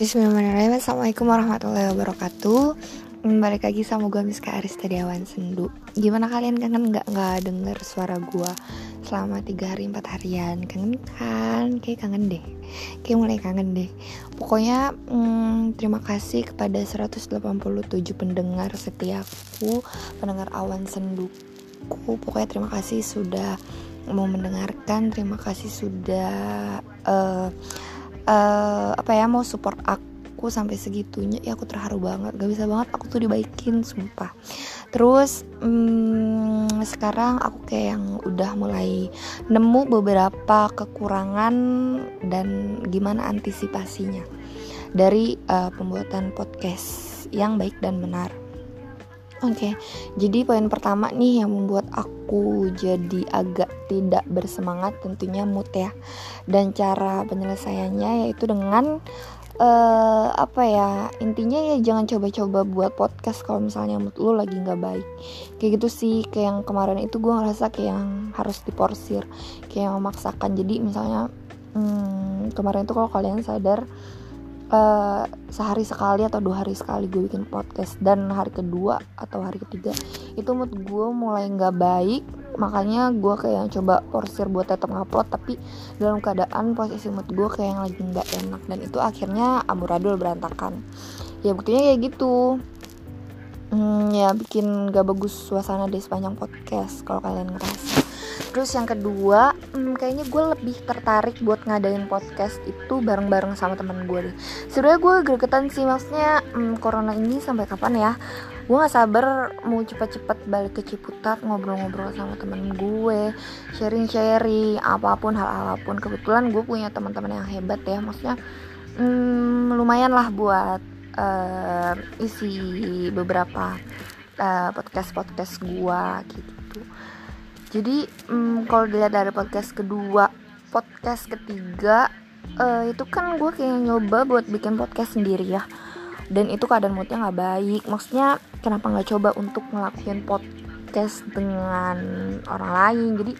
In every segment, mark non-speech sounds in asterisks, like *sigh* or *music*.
Bismillahirrahmanirrahim. Assalamualaikum warahmatullahi wabarakatuh. Balik lagi sama gue Miska Aris Tadiawan Sendu. Gimana kalian kangen gak, gak denger suara gue Selama 3 hari 4 harian? Kangen kan? Kayak kangen deh. Kayak mulai kangen deh. Pokoknya hmm, terima kasih kepada 187 pendengar setiaku Pendengar awan senduku. Pokoknya terima kasih sudah mau mendengarkan. Terima kasih sudah uh, uh, apa ya mau support aku sampai segitunya ya aku terharu banget. Gak bisa banget aku tuh dibaikin sumpah. Terus hmm, sekarang aku kayak yang udah mulai nemu beberapa kekurangan dan gimana antisipasinya dari uh, pembuatan podcast yang baik dan benar Oke, okay, jadi poin pertama nih yang membuat aku jadi agak tidak bersemangat tentunya mood ya. Dan cara penyelesaiannya yaitu dengan uh, apa ya intinya ya jangan coba-coba buat podcast kalau misalnya mood lu lagi nggak baik kayak gitu sih kayak yang kemarin itu gue ngerasa kayak yang harus diporsir kayak yang memaksakan jadi misalnya hmm, kemarin itu kalau kalian sadar uh, sehari sekali atau dua hari sekali gue bikin podcast. Dan hari kedua atau hari ketiga itu mood gue mulai nggak baik. Makanya gue kayak yang coba porsir buat tetap ngupload tapi dalam keadaan posisi mood gue kayak yang lagi nggak enak. Dan itu akhirnya amburadul berantakan. Ya buktinya kayak gitu. Hmm, ya bikin gak bagus suasana di sepanjang podcast kalau kalian ngerasa. Terus yang kedua, hmm, kayaknya gue lebih tertarik buat ngadain podcast itu bareng-bareng sama temen gue deh. Sebenernya gue gregetan sih, maksudnya hmm, corona ini sampai kapan ya? Gue gak sabar mau cepet-cepet balik ke Ciputat ngobrol-ngobrol sama temen gue, sharing-sharing apa pun hal apa pun. Kebetulan gue punya teman-teman yang hebat ya, maksudnya hmm, lumayan lah buat uh, isi beberapa uh, podcast-podcast gue gitu jadi um, kalau dilihat dari podcast kedua podcast ketiga uh, itu kan gue kayak nyoba buat bikin podcast sendiri ya. Dan itu keadaan moodnya nggak baik. Maksudnya kenapa nggak coba untuk ngelakuin podcast dengan orang lain? Jadi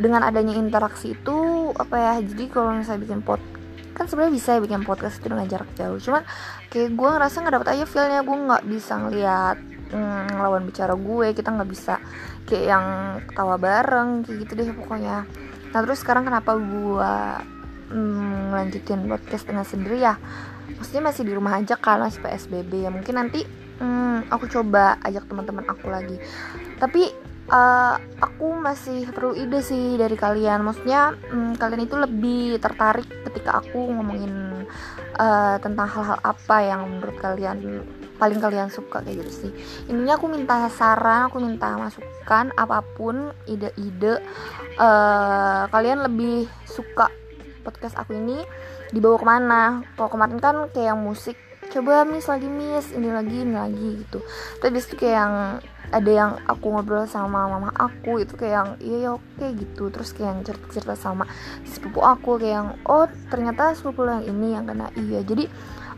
dengan adanya interaksi itu apa ya jadi kalau misalnya bikin pod kan sebenarnya bisa ya bikin podcast itu dengan jarak jauh. Cuman kayak gue ngerasa nggak dapet aja feelnya. Gue nggak bisa ngeliat mm, lawan bicara gue kita nggak bisa kayak yang ketawa bareng kayak gitu deh pokoknya. Nah terus sekarang kenapa gue mm, podcast dengan sendiri ya? Maksudnya masih di rumah aja kan masih psbb ya mungkin nanti mm, aku coba ajak teman-teman aku lagi. Tapi uh, aku masih perlu ide sih dari kalian. Maksudnya mm, kalian itu lebih tertarik ketika aku ngomongin uh, tentang hal-hal apa yang menurut kalian paling kalian suka kayak gitu sih. Ininya aku minta saran aku minta masukan apa pun ide-ide uh, kalian lebih suka podcast aku ini dibawa ke mana? Kalau kemarin kan kayak yang musik coba miss lagi miss ini lagi ini lagi gitu. Tapi itu kayak yang ada yang aku ngobrol sama mama aku itu kayak yang iya ya oke gitu. Terus kayak yang cerita cerita sama sepupu aku kayak yang oh ternyata sepupu yang ini yang kena iya. Jadi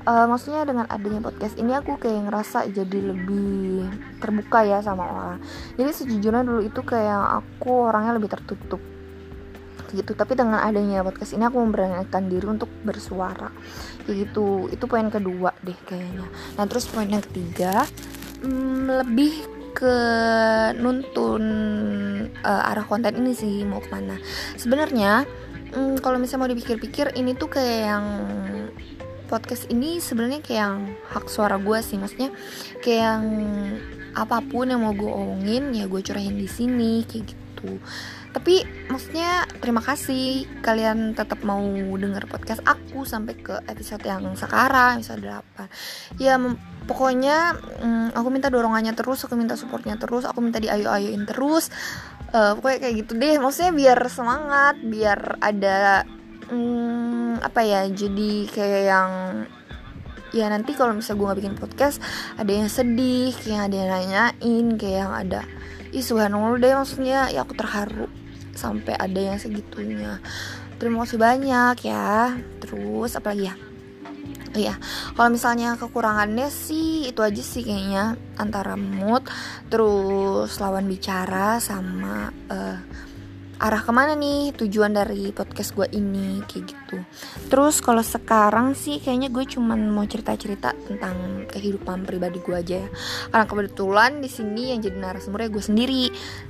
uh, maksudnya dengan adanya podcast ini aku kayak ngerasa jadi lebih terbuka ya sama orang. Jadi sejujurnya dulu itu kayak aku orangnya lebih tertutup gitu. Tapi dengan adanya podcast ini aku memberanikan diri untuk bersuara kayak gitu. Itu poin kedua deh kayaknya. Nah terus poin yang ketiga hmm, lebih ke nuntun uh, arah konten ini sih mau ke mana. Sebenarnya hmm, kalau misalnya mau dipikir-pikir ini tuh kayak yang podcast ini sebenarnya kayak yang hak suara gue sih. Maksudnya kayak yang apa pun yang mau gue omongin ya gue curahin di sini kayak gitu. Tapi maksudnya terima kasih kalian tetap mau denger podcast aku sampai ke episode yang sekarang episode 8 ya pokoknya um, aku minta dorongannya terus aku minta supportnya terus aku minta diayu-ayuin terus. Uh, pokoknya kayak gitu deh. Maksudnya biar semangat biar ada hmm, apa ya jadi kayak yang ya nanti kalau misalnya gue gak bikin podcast ada yang sedih kayak ada yang nanyain kayak yang ada ih subhanallah deh maksudnya. Ya aku terharu sampai ada yang segitunya. Terima kasih banyak ya. Terus apa lagi ya? Oh iya, kalau misalnya kekurangannya sih itu aja sih kayaknya antara mood, terus lawan bicara sama uh, arah ke mana nih tujuan dari podcast gue ini kayak gitu. Terus kalau sekarang sih kayaknya gue cuman mau cerita cerita tentang kehidupan pribadi gue aja ya. Karena kebetulan di sini yang jadi narasumbernya gue sendiri.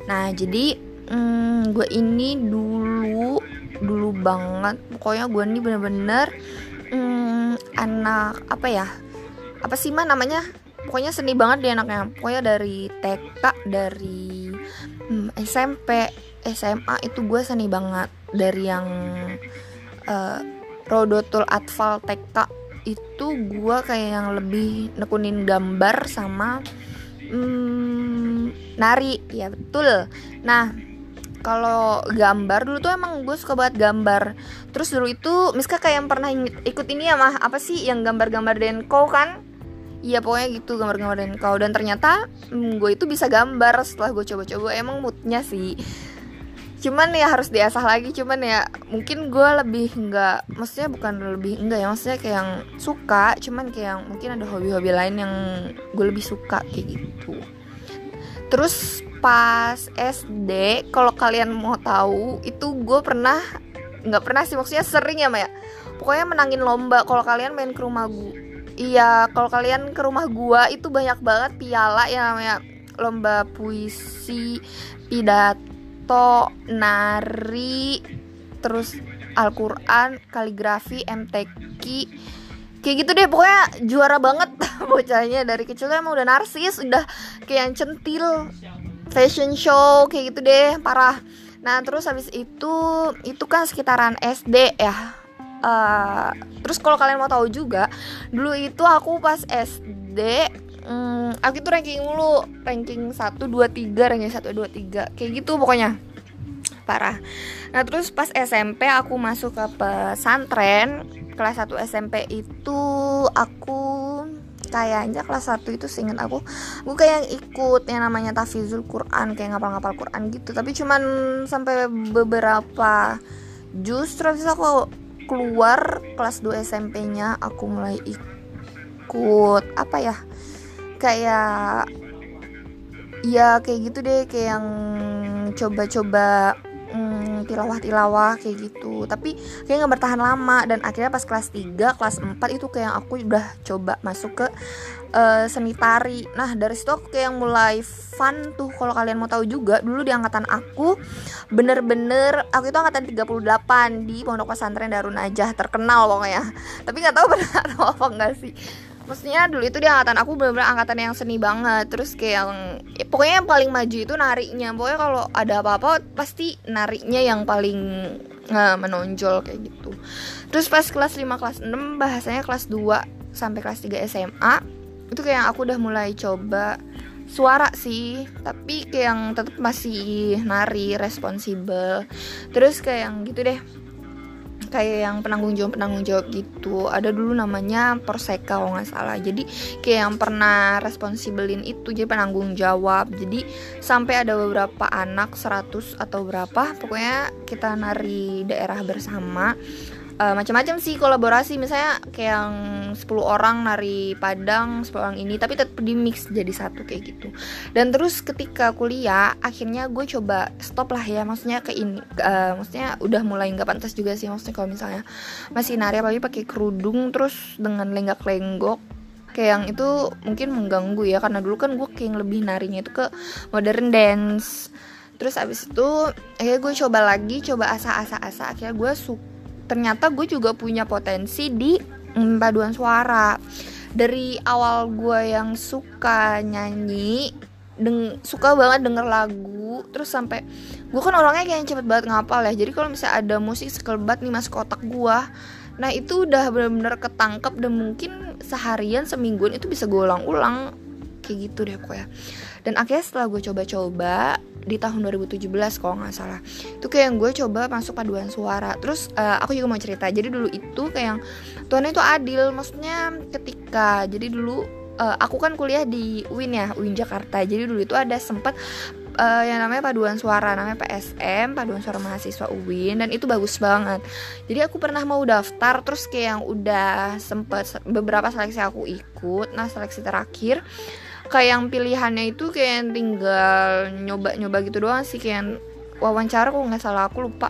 Nah jadi hmm, gue ini dulu dulu banget pokoknya gue ini bener-bener hmm, anak apa ya apa sih mah namanya? Pokoknya seni banget dia anaknya. Pokoknya dari TK dari hmm, SMP SMA itu gue seni banget. Dari yang uh, Rodotul Atfal TK itu gue kayak yang lebih nekunin gambar sama hmm, nari. Ya betul. Nah kalau gambar dulu tuh emang gue suka banget gambar. Terus dulu itu Miska kayak yang pernah ikut ini ya mah apa sih yang gambar-gambar Denko kan? Iya pokoknya gitu gambar-gambar Denko. Dan ternyata hmm, gue itu bisa gambar setelah gue coba-coba. Emang moodnya sih cuman ya harus diasah lagi cuman ya mungkin gue lebih nggak maksudnya bukan lebih enggak ya maksudnya kayak yang suka cuman kayak yang mungkin ada hobi-hobi lain yang gue lebih suka kayak gitu. Terus pas SD kalau kalian mau tahu itu gue pernah nggak pernah sih maksudnya sering ya Maya pokoknya menangin lomba kalau kalian main ke rumah gue iya kalau kalian ke rumah gue itu banyak banget piala ya namanya lomba puisi pidato foto, nari, terus Al-Quran, kaligrafi, MTQ Kayak gitu deh pokoknya juara banget *laughs* bocahnya. Dari kecil emang udah narsis Udah kayak yang centil. Fashion show kayak gitu deh parah. Nah terus habis itu itu kan sekitaran SD ya. Uh, Terus kalau kalian mau tahu juga Dulu itu aku pas SD hmm, aku itu ranking mulu. Ranking 1 2 3 ranking 1 2 3 kayak gitu pokoknya. Parah. Nah terus pas SMP aku masuk ke pesantren kelas 1 SMP itu aku kayaknya kelas 1 itu seingat aku aku kayak yang ikut yang namanya tafizul Quran kayak ngapal-ngapal Quran gitu. Tapi cuman sampai beberapa justru terus aku keluar kelas 2 SMP-nya aku mulai ikut apa ya kayak ya kayak gitu deh kayak yang coba-coba hmm, tilawah-tilawah kayak gitu. Tapi kayak nggak bertahan lama dan akhirnya pas kelas 3 kelas 4 itu kayak aku udah coba masuk ke uh, seni tari. Nah dari situ aku kayak mulai fun tuh kalau kalian mau tahu juga. Dulu di angkatan aku bener-bener aku itu angkatan 38 di pondok pesantren Darun Najah terkenal pokoknya. Tapi nggak tahu *laughs* benar apa enggak sih maksudnya dulu itu di angkatan aku bener-bener angkatan yang seni banget. Terus kayak yang ya, pokoknya yang paling maju itu nariknya pokoknya kalau ada apa-apa pasti nariknya yang paling uh, menonjol kayak gitu. Terus pas kelas 5 kelas 6 bahasanya kelas 2 sampai kelas 3 SMA itu kayak yang aku udah mulai coba suara sih. Tapi kayak yang tetap masih nari responsibel. Terus kayak yang gitu deh kayak yang penanggung jawab penanggung jawab gitu. Ada dulu namanya perseka kalau nggak salah. Jadi kayak yang pernah responsibelin itu jadi penanggung jawab. Jadi sampai ada beberapa anak 100 atau berapa pokoknya kita nari daerah bersama uh, macam-macam sih kolaborasi. Misalnya kayak yang 10 orang nari Padang 10 orang ini tapi tetap di mix jadi satu kayak gitu. Dan terus ketika kuliah akhirnya gue coba stop lah ya. Maksudnya ke ini uh, maksudnya udah mulai nggak pantas juga sih maksudnya kalau misalnya masih nari apalagi pakai kerudung terus dengan lenggak-lenggok kayak yang itu mungkin mengganggu ya. Karena dulu kan gue kayak lebih narinya itu ke modern dance. Terus abis itu akhirnya gue coba lagi coba asa-asa-asa. Akhirnya gue suka ternyata gue juga punya potensi di mm, paduan suara. Dari awal gue yang suka nyanyi deng suka banget denger lagu terus sampai gue kan orangnya kayak cepet banget ngapal ya. Jadi kalau misalnya ada musik sekelebat nih masuk otak gue nah itu udah bener-bener ketangkep dan mungkin seharian semingguan itu bisa gue ulang-ulang. Kayak gitu deh pokoknya dan akhirnya setelah gue coba-coba di tahun 2017 kalau nggak salah. Itu kayak yang gue coba masuk paduan suara. Terus uh, aku juga mau cerita. Jadi dulu itu kayak yang Tuhan itu adil. Maksudnya ketika jadi dulu uh, aku kan kuliah di UIN ya UIN Jakarta. Jadi dulu itu ada sempat uh, yang namanya paduan suara namanya PSM paduan suara mahasiswa UIN dan itu bagus banget. Jadi aku pernah mau daftar terus kayak yang udah sempet beberapa seleksi aku ikut. Nah seleksi terakhir kayak yang pilihannya itu kayak yang tinggal nyoba-nyoba gitu doang sih kayak yang wawancara kok nggak salah aku lupa.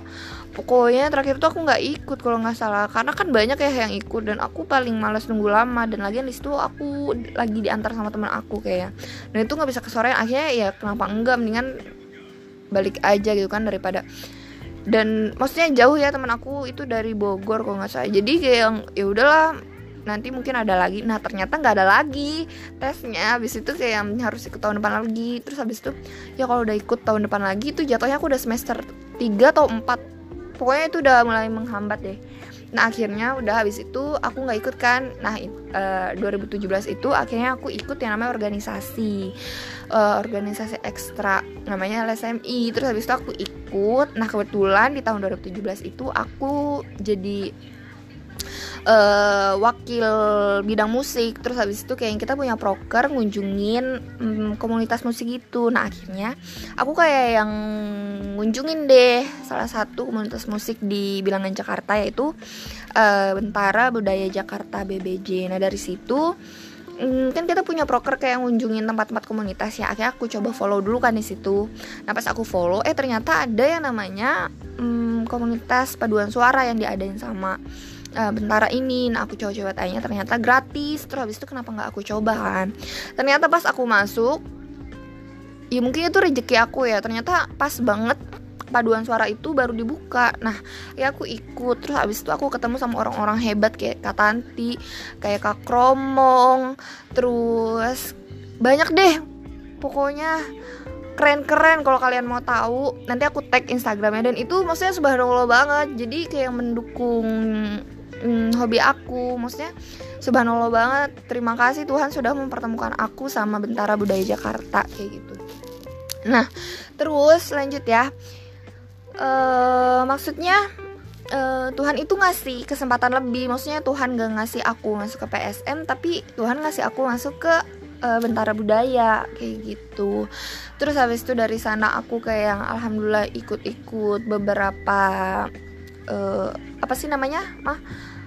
Pokoknya terakhir tuh aku nggak ikut kalau nggak salah karena kan banyak ya yang ikut dan aku paling males nunggu lama dan lagi di situ aku lagi diantar sama teman aku kayak. Dan itu nggak bisa kesorean akhirnya ya kenapa enggak mendingan balik aja gitu kan daripada. Dan maksudnya jauh ya teman aku itu dari Bogor kalau nggak salah. Jadi kayak yang ya udahlah nanti mungkin ada lagi. Nah ternyata nggak ada lagi tesnya. Habis itu kayak harus ikut tahun depan lagi. Terus habis itu ya kalau udah ikut tahun depan lagi itu jatuhnya aku udah semester 3 atau 4 pokoknya itu udah mulai menghambat deh. Nah akhirnya udah habis itu aku nggak ikut kan. Nah uh, eh, 2017 itu akhirnya aku ikut yang namanya organisasi. Uh, organisasi ekstra namanya LSMI terus habis itu aku ikut. Nah kebetulan di tahun 2017 itu aku jadi uh, wakil bidang musik. Terus habis itu kayak kita punya proker ngunjungin um, komunitas musik gitu. Nah akhirnya aku kayak yang ngunjungin deh salah satu komunitas musik di bilangan Jakarta yaitu uh, Bentara Budaya Jakarta BBJ nah dari situ um, kan kita punya proker kayak ngunjungin tempat-tempat komunitas ya. Akhirnya aku coba follow dulu kan di situ. Nah pas aku follow eh ternyata ada yang namanya um, komunitas paduan suara yang diadain sama uh, bentara ini nah aku coba-coba tanya ternyata gratis terus habis itu kenapa nggak aku coba kan? Ternyata pas aku masuk ya mungkin itu rezeki aku ya ternyata pas banget paduan suara itu baru dibuka. Nah ya aku ikut terus habis itu aku ketemu sama orang-orang hebat kayak Kak Tanti kayak Kak Kromong terus banyak deh. Pokoknya keren-keren kalau kalian mau tahu nanti aku tag Instagramnya. Dan itu maksudnya subhanallah banget jadi kayak mendukung hmm, hobi aku. Maksudnya subhanallah banget. Terima kasih Tuhan sudah mempertemukan aku sama Bentara Budaya Jakarta kayak gitu. Nah terus lanjut ya. Uh, maksudnya uh, Tuhan itu ngasih kesempatan lebih. Maksudnya Tuhan gak ngasih aku masuk ke PSM tapi Tuhan ngasih aku masuk ke uh, Bentara Budaya kayak gitu. Terus habis itu dari sana aku kayak yang alhamdulillah ikut-ikut beberapa uh, apa sih namanya? Mah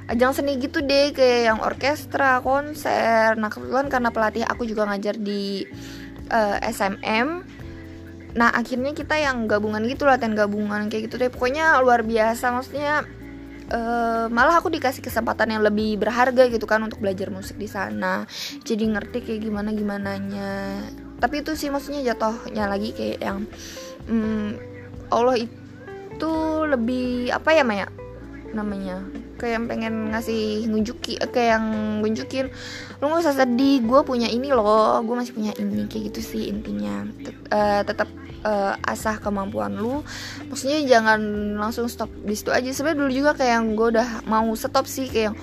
ajang seni gitu deh kayak yang orkestra konser. Nah kebetulan karena pelatih aku juga ngajar di uh, eh, SMM nah akhirnya kita yang gabungan gitu latihan gabungan kayak gitu deh. Pokoknya luar biasa maksudnya uh, malah aku dikasih kesempatan yang lebih berharga gitu kan untuk belajar musik di sana. Jadi ngerti kayak gimana gimananya. Tapi itu sih maksudnya jatuhnya lagi kayak yang um, Allah itu lebih apa ya Maya namanya? Kayak yang pengen ngasih ngunjuki eh, kayak yang ngunjukin lu gak usah sedih gue punya ini loh gue masih punya ini kayak gitu sih intinya. Tet uh, tetap uh, asah kemampuan lu. Maksudnya jangan langsung stop di situ aja. Sebenarnya dulu juga kayak yang gue udah mau stop sih kayak yang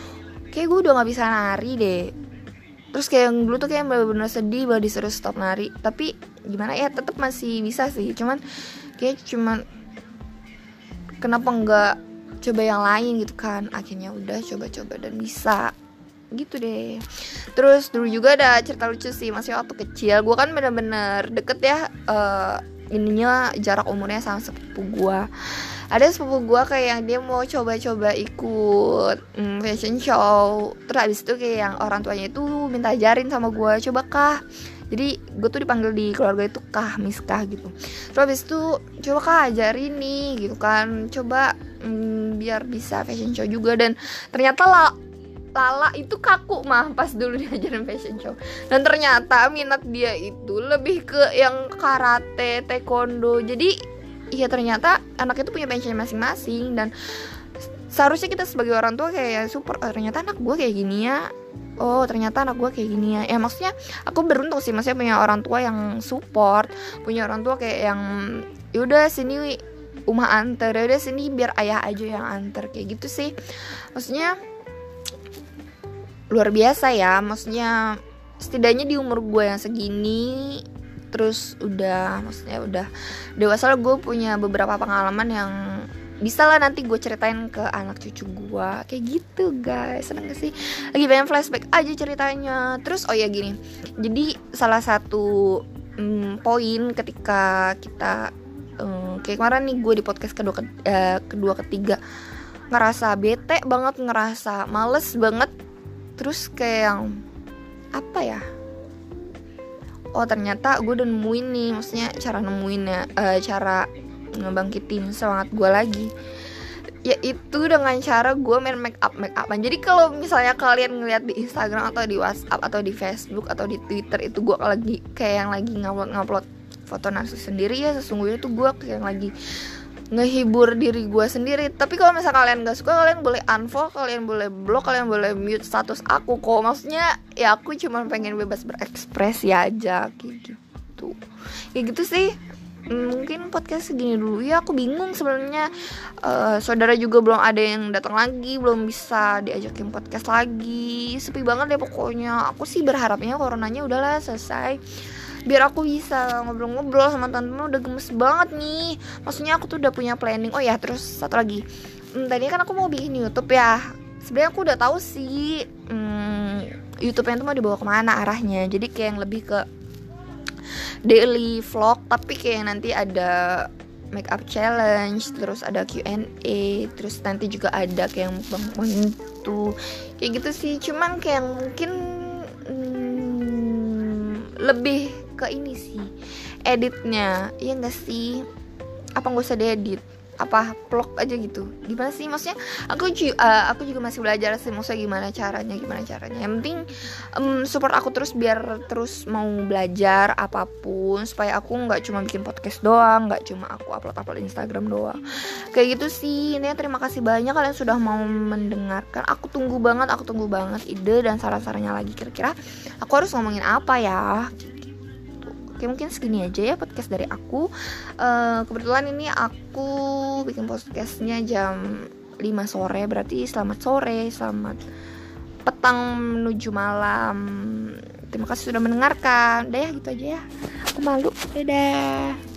kayak gue udah nggak bisa nari deh. Terus kayak yang dulu tuh kayak bener-bener sedih bahwa disuruh stop nari. Tapi gimana ya tetap masih bisa sih. Cuman kayak cuman kenapa nggak coba yang lain gitu kan? Akhirnya udah coba-coba dan bisa. Gitu deh. Terus dulu juga ada cerita lucu sih masih waktu kecil. Gue kan bener-bener deket ya uh, ininya jarak umurnya sama sepupu gue ada sepupu gue kayak yang dia mau coba-coba ikut mm, fashion show. Terus abis itu kayak yang orang tuanya itu minta ajarin sama gue coba kah jadi gue tuh dipanggil di keluarga itu kah miskah gitu. Terus abis itu coba kah ajarin nih gitu kan. Coba mm, biar bisa fashion show juga. Dan ternyata lah Lala itu kaku mah pas dulu *laughs* diajarin fashion show. Dan ternyata minat dia itu lebih ke yang karate, taekwondo. Jadi iya ternyata anak itu punya passion masing-masing. Dan seharusnya kita sebagai orang tua kayak super oh, ternyata anak gue kayak gini ya oh ternyata anak gue kayak gini ya. Ya maksudnya aku beruntung sih maksudnya punya orang tua yang support punya orang tua kayak yang yaudah sini Uma antar ya udah sini biar ayah aja yang antar kayak gitu sih. Maksudnya luar biasa ya. Maksudnya setidaknya di umur gue yang segini terus udah maksudnya udah dewasa lah gue punya beberapa pengalaman yang bisa lah nanti gue ceritain ke anak cucu gue kayak gitu guys. Seneng gak sih? Lagi pengen flashback aja ceritanya. Terus oh ya gini. Jadi salah satu um, poin ketika kita um, kayak kemarin nih gue di podcast kedua uh, kedua ketiga ngerasa bete banget ngerasa males banget. Terus kayak yang apa ya? Oh ternyata gue udah nemuin nih maksudnya cara nemuinnya uh, cara ngebangkitin semangat gue lagi. Yaitu dengan cara gue main make up make upan. Jadi kalau misalnya kalian ngeliat di Instagram atau di WhatsApp atau di Facebook atau di Twitter itu gue lagi kayak yang lagi ngupload ngupload foto narsis sendiri ya sesungguhnya tuh gue kayak yang lagi ngehibur diri gue sendiri. Tapi kalau misalnya kalian gak suka kalian boleh unfollow kalian boleh block kalian boleh mute status aku kok. Maksudnya ya aku cuma pengen bebas berekspresi aja kayak gitu. Kayak gitu sih mungkin podcast segini dulu. Ya aku bingung sebenarnya. Uh, saudara juga belum ada yang datang lagi belum bisa diajakin podcast lagi. Sepi banget deh pokoknya. Aku sih berharapnya coronanya udahlah selesai. Biar aku bisa ngobrol-ngobrol sama temen-temen udah gemes banget nih. Maksudnya aku tuh udah punya planning. Oh ya terus satu lagi. Hmm, tadi kan aku mau bikin YouTube ya. Sebenarnya aku udah tahu sih hmm, YouTube-nya tuh mau dibawa ke mana arahnya. Jadi kayak yang lebih ke daily vlog tapi kayak nanti ada make up challenge terus ada Q&A terus nanti juga ada kayak bang itu kayak gitu sih cuman kayak mungkin hmm, lebih ke ini sih editnya. Iya gak sih? Apa nggak usah diedit apa vlog aja gitu. Gimana sih? Maksudnya aku juga uh, eh, aku juga masih belajar sih maksudnya gimana caranya gimana caranya. Yang penting um, support aku terus biar terus mau belajar apa pun supaya aku nggak cuma bikin podcast doang nggak cuma aku upload upload Instagram doang. Kayak gitu sih. Ini terima kasih banyak kalian sudah mau mendengarkan. Aku tunggu banget aku tunggu banget ide dan saran-sarannya lagi. Kira-kira aku harus ngomongin apa ya Oke mungkin segini aja ya podcast dari aku. Uh, Kebetulan ini aku bikin podcastnya jam 5 sore. Berarti selamat sore, selamat petang menuju malam. Terima kasih sudah mendengarkan. Udah ya gitu aja ya. Aku malu. Dadah